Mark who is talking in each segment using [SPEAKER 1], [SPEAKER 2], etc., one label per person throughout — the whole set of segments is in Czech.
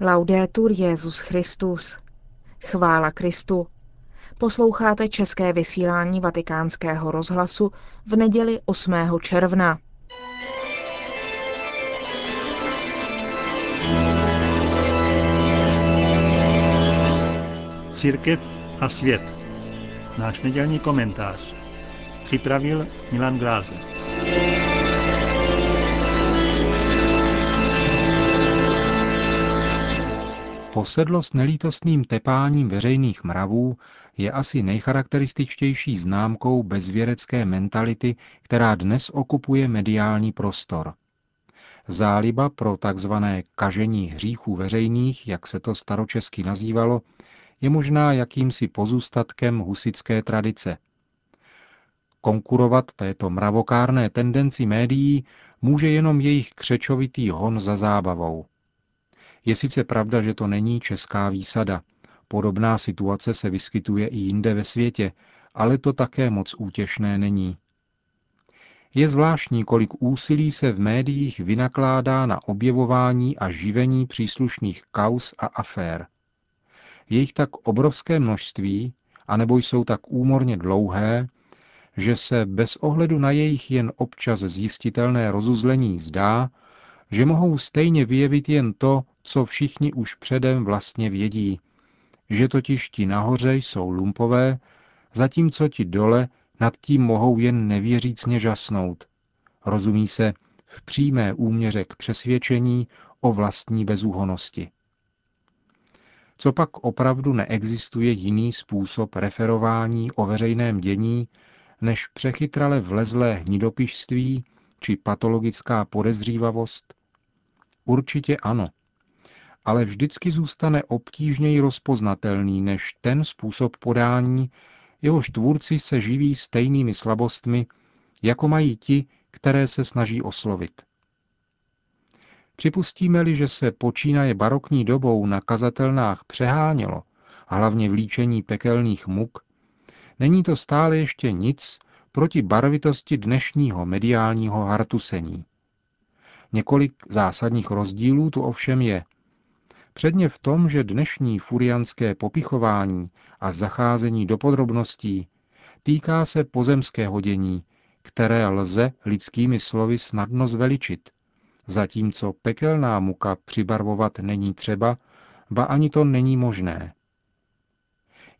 [SPEAKER 1] Laudetur Jezus Christus. Chvála Kristu. Posloucháte české vysílání Vatikánského rozhlasu v neděli 8. června.
[SPEAKER 2] Církev a svět. Náš nedělní komentář. Připravil Milan Glázer.
[SPEAKER 3] Posedlost nelítostným tepáním veřejných mravů je asi nejcharakterističtější známkou bezvěrecké mentality, která dnes okupuje mediální prostor. Záliba pro tzv. kažení hříchů veřejných, jak se to staročesky nazývalo, je možná jakýmsi pozůstatkem husické tradice. Konkurovat této mravokárné tendenci médií může jenom jejich křečovitý hon za zábavou – je sice pravda, že to není česká výsada. Podobná situace se vyskytuje i jinde ve světě, ale to také moc útěšné není. Je zvláštní, kolik úsilí se v médiích vynakládá na objevování a živení příslušných kaus a afér. Je jich tak obrovské množství, anebo jsou tak úmorně dlouhé, že se bez ohledu na jejich jen občas zjistitelné rozuzlení zdá, že mohou stejně vyjevit jen to, co všichni už předem vlastně vědí, že totiž ti nahoře jsou lumpové, zatímco ti dole nad tím mohou jen nevěřícně žasnout. Rozumí se v přímé úměře k přesvědčení o vlastní bezúhonosti. Co pak opravdu neexistuje jiný způsob referování o veřejném dění, než přechytrale vlezlé hnidopišství či patologická podezřívavost? Určitě ano ale vždycky zůstane obtížněji rozpoznatelný než ten způsob podání, jehož tvůrci se živí stejnými slabostmi, jako mají ti, které se snaží oslovit. Připustíme-li, že se počínaje barokní dobou na kazatelnách přehánělo, hlavně v líčení pekelných muk, není to stále ještě nic proti barvitosti dnešního mediálního hartusení. Několik zásadních rozdílů tu ovšem je – Předně v tom, že dnešní furianské popichování a zacházení do podrobností týká se pozemského dění, které lze lidskými slovy snadno zveličit, zatímco pekelná muka přibarvovat není třeba, ba ani to není možné.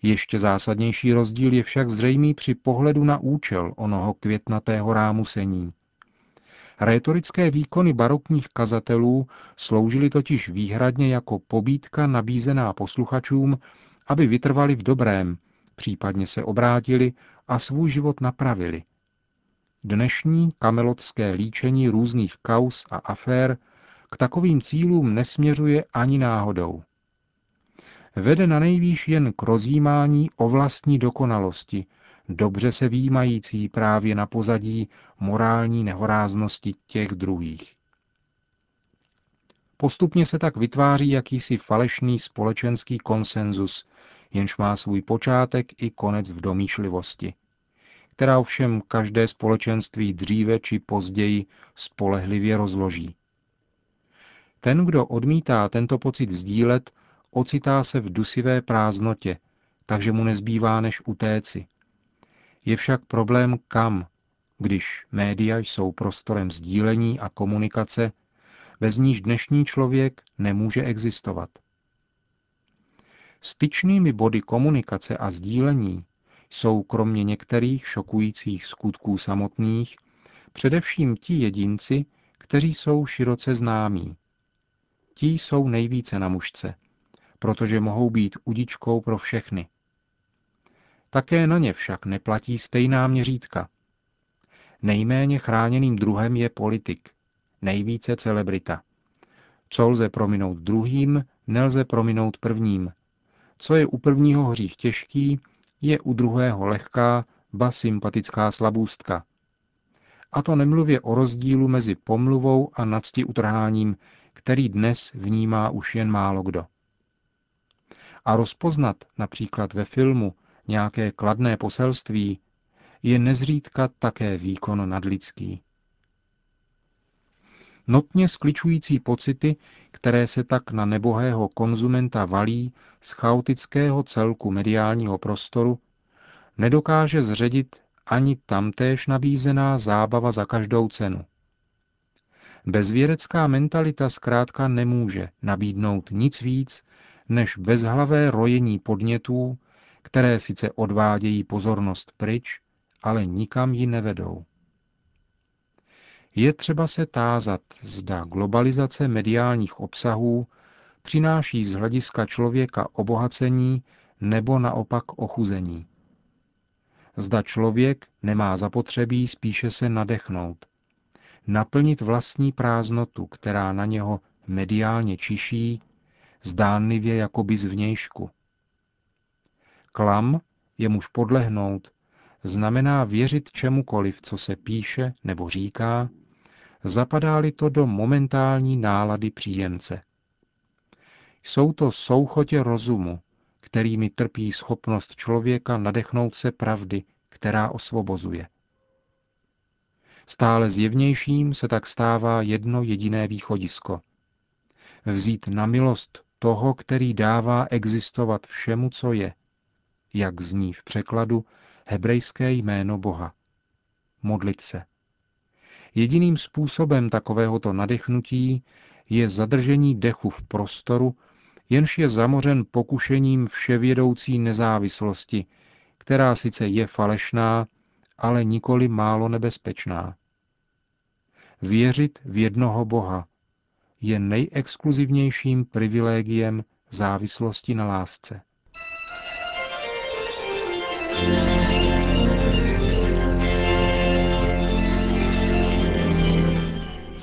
[SPEAKER 3] Ještě zásadnější rozdíl je však zřejmý při pohledu na účel onoho květnatého rámusení. Rétorické výkony barokních kazatelů sloužily totiž výhradně jako pobídka nabízená posluchačům, aby vytrvali v dobrém, případně se obrátili a svůj život napravili. Dnešní kamelotské líčení různých kaus a afér k takovým cílům nesměřuje ani náhodou. Vede na nejvýš jen k rozjímání o vlastní dokonalosti, dobře se výjímající právě na pozadí morální nehoráznosti těch druhých. Postupně se tak vytváří jakýsi falešný společenský konsenzus, jenž má svůj počátek i konec v domýšlivosti, která ovšem každé společenství dříve či později spolehlivě rozloží. Ten, kdo odmítá tento pocit sdílet, ocitá se v dusivé prázdnotě, takže mu nezbývá než utéci, je však problém kam, když média jsou prostorem sdílení a komunikace, bez níž dnešní člověk nemůže existovat. Styčnými body komunikace a sdílení jsou kromě některých šokujících skutků samotných především ti jedinci, kteří jsou široce známí. Ti jsou nejvíce na mužce, protože mohou být udičkou pro všechny. Také na ně však neplatí stejná měřítka. Nejméně chráněným druhem je politik, nejvíce celebrita. Co lze prominout druhým, nelze prominout prvním. Co je u prvního hřích těžký, je u druhého lehká, ba sympatická slabůstka. A to nemluvě o rozdílu mezi pomluvou a nadsti utrháním, který dnes vnímá už jen málo kdo. A rozpoznat například ve filmu nějaké kladné poselství, je nezřídka také výkon nadlidský. Notně skličující pocity, které se tak na nebohého konzumenta valí z chaotického celku mediálního prostoru, nedokáže zředit ani tamtéž nabízená zábava za každou cenu. Bezvěrecká mentalita zkrátka nemůže nabídnout nic víc než bezhlavé rojení podnětů, které sice odvádějí pozornost pryč, ale nikam ji nevedou. Je třeba se tázat, zda globalizace mediálních obsahů přináší z hlediska člověka obohacení nebo naopak ochuzení. Zda člověk nemá zapotřebí spíše se nadechnout, naplnit vlastní prázdnotu, která na něho mediálně čiší, zdánlivě jako by zvnějšku. Klam, jemuž podlehnout, znamená věřit čemukoliv, co se píše nebo říká, zapadá-li to do momentální nálady příjemce. Jsou to souchotě rozumu, kterými trpí schopnost člověka nadechnout se pravdy, která osvobozuje. Stále zjevnějším se tak stává jedno jediné východisko. Vzít na milost toho, který dává existovat všemu, co je, jak zní v překladu hebrejské jméno Boha. Modlit se. Jediným způsobem takovéhoto nadechnutí je zadržení dechu v prostoru, jenž je zamořen pokušením vševědoucí nezávislosti, která sice je falešná, ale nikoli málo nebezpečná. Věřit v jednoho Boha je nejexkluzivnějším privilegiem závislosti na lásce.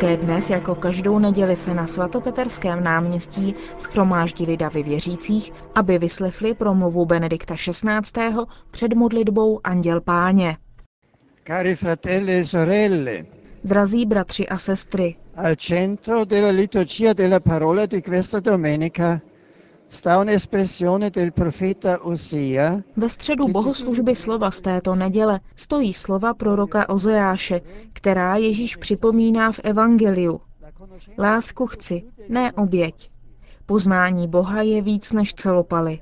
[SPEAKER 1] Také dnes, jako každou neděli, se na svatopeterském náměstí schromáždili davy věřících, aby vyslechli promluvu Benedikta XVI. před modlitbou Anděl Páně.
[SPEAKER 4] Cari fratelli e sorelle,
[SPEAKER 1] Drazí bratři a sestry,
[SPEAKER 4] al centro della liturgia della parola di questa domenica
[SPEAKER 1] ve středu bohoslužby slova z této neděle stojí slova proroka Ozeáše, která Ježíš připomíná v Evangeliu. Lásku chci, ne oběť. Poznání Boha je víc než celopaly.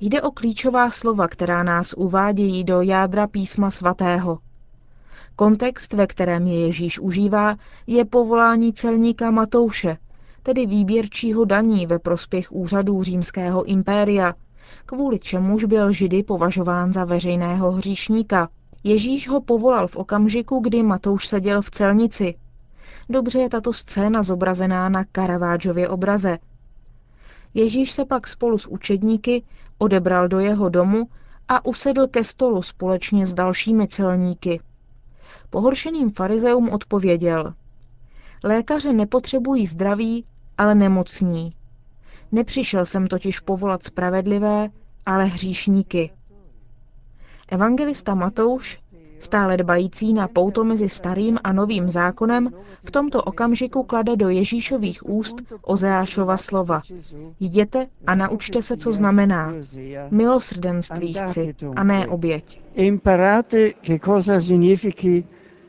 [SPEAKER 1] Jde o klíčová slova, která nás uvádějí do jádra písma svatého. Kontext, ve kterém je Ježíš užívá, je povolání celníka Matouše, tedy výběrčího daní ve prospěch úřadů římského impéria, kvůli čemuž byl Židy považován za veřejného hříšníka. Ježíš ho povolal v okamžiku, kdy Matouš seděl v celnici. Dobře je tato scéna zobrazená na Karaváčově obraze. Ježíš se pak spolu s učedníky odebral do jeho domu a usedl ke stolu společně s dalšími celníky. Pohoršeným farizeum odpověděl. Lékaře nepotřebují zdraví, ale nemocní. Nepřišel jsem totiž povolat spravedlivé, ale hříšníky. Evangelista Matouš, stále dbající na pouto mezi starým a novým zákonem, v tomto okamžiku klade do Ježíšových úst Ozeášova slova. Jděte a naučte se, co znamená. Milosrdenství chci a ne oběť.
[SPEAKER 4] Imparate che cosa significhi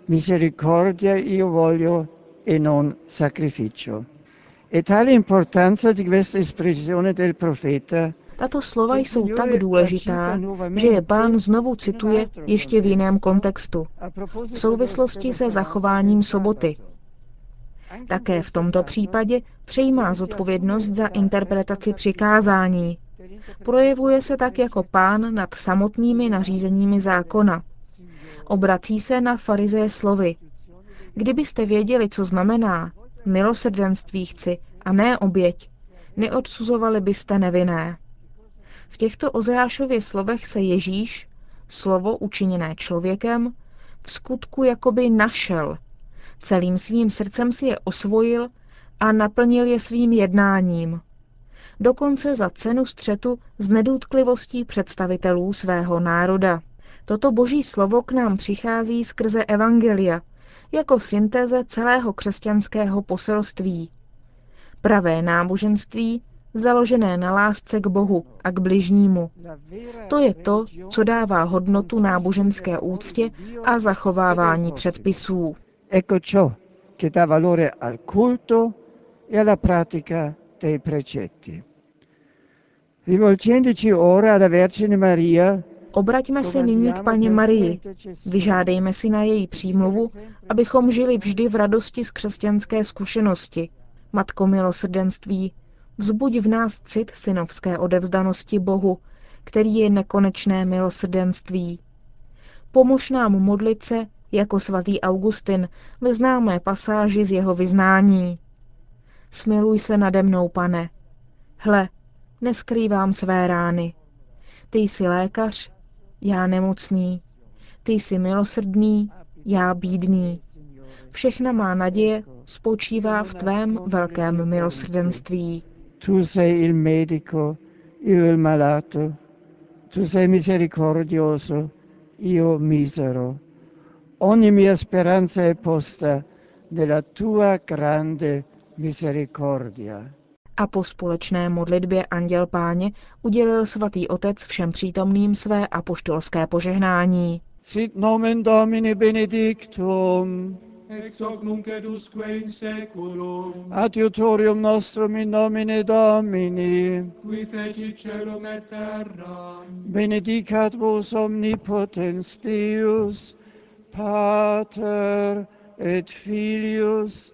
[SPEAKER 4] misericordia io voglio e non sacrificio.
[SPEAKER 1] Tato slova jsou tak důležitá, že je pán znovu cituje ještě v jiném kontextu, v souvislosti se zachováním soboty. Také v tomto případě přejímá zodpovědnost za interpretaci přikázání. Projevuje se tak jako pán nad samotnými nařízeními zákona. Obrací se na farizeje slovy. Kdybyste věděli, co znamená milosrdenství chci a ne oběť, neodsuzovali byste nevinné. V těchto Ozeášově slovech se Ježíš, slovo učiněné člověkem, v skutku jakoby našel. Celým svým srdcem si je osvojil a naplnil je svým jednáním. Dokonce za cenu střetu s nedůtklivostí představitelů svého národa. Toto boží slovo k nám přichází skrze Evangelia, jako syntéze celého křesťanského poselství. Pravé náboženství, založené na lásce k Bohu a k bližnímu. To je to, co dává hodnotu náboženské úctě a zachovávání předpisů.
[SPEAKER 4] Ecco ciò che dà valore al culto e alla pratica dei precetti. Rivolgendoci ora alla Vergine Maria,
[SPEAKER 1] Obraťme se nyní k paně Marii. Vyžádejme si na její přímluvu, abychom žili vždy v radosti z křesťanské zkušenosti. Matko milosrdenství, vzbuď v nás cit synovské odevzdanosti Bohu, který je nekonečné milosrdenství. Pomož nám modlit se, jako svatý Augustin, ve známé pasáži z jeho vyznání. Smiluj se nade mnou, pane. Hle, neskrývám své rány. Ty jsi lékař, já nemocný. Ty jsi milosrdný, já bídný. Všechna má naděje spočívá v tvém velkém milosrdenství.
[SPEAKER 4] tu sei il medico, io il malato, tu sei misericordioso, io misero. Ogni mia speranza è posta nella tua grande misericordia.
[SPEAKER 1] A po společné modlitbě Anděl Páně udělil svatý otec všem přítomným své apoštolské požehnání.
[SPEAKER 4] Sit nomen Domini benedictum,
[SPEAKER 5] ex hoc nunc edusque in seculum,
[SPEAKER 4] adiutorium nostrum in nomine Domini,
[SPEAKER 5] qui feci celum et terra,
[SPEAKER 4] benedicat vos omnipotens Deus, Pater et Filius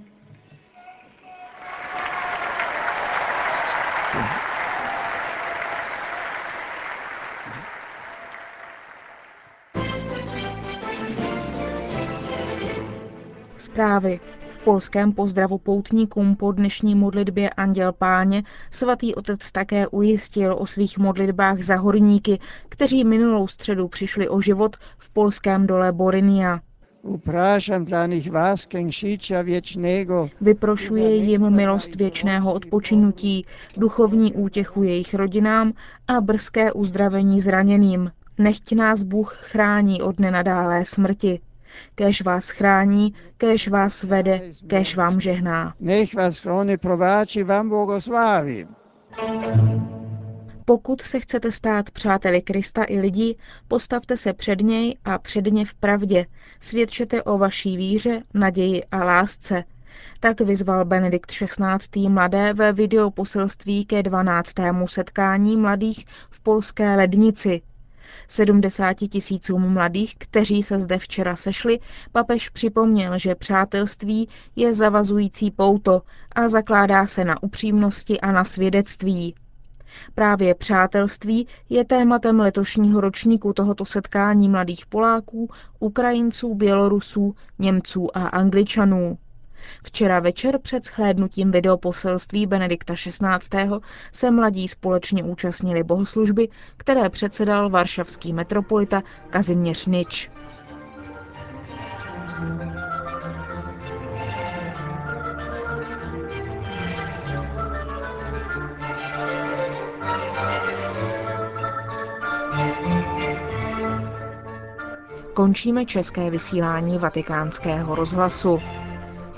[SPEAKER 1] Zprávy. V polském pozdravu poutníkům po dnešní modlitbě Anděl Páně svatý otec také ujistil o svých modlitbách za horníky, kteří minulou středu přišli o život v polském dole Borinia.
[SPEAKER 4] Dla nich wiecznego,
[SPEAKER 1] Vyprošuje jim milost věčného odpočinutí, duchovní útěchu jejich rodinám a brzké uzdravení zraněným. Nechť nás Bůh chrání od nenadálé smrti. Kéž vás chrání, kéž vás vede, kéž vám žehná.
[SPEAKER 4] Nech was chroni prowadzi wam błogosławi.
[SPEAKER 1] Pokud se chcete stát přáteli Krista i lidí, postavte se před něj a předně v pravdě. Svědčete o vaší víře, naději a lásce. Tak vyzval Benedikt XVI. mladé ve videoposelství ke 12. setkání mladých v polské lednici. 70 tisícům mladých, kteří se zde včera sešli, papež připomněl, že přátelství je zavazující pouto a zakládá se na upřímnosti a na svědectví. Právě přátelství je tématem letošního ročníku tohoto setkání mladých Poláků, Ukrajinců, Bělorusů, Němců a Angličanů. Včera večer před shlédnutím videoposelství Benedikta XVI. se mladí společně účastnili bohoslužby, které předsedal varšavský metropolita Kazimierz Nič. Končíme české vysílání vatikánského rozhlasu.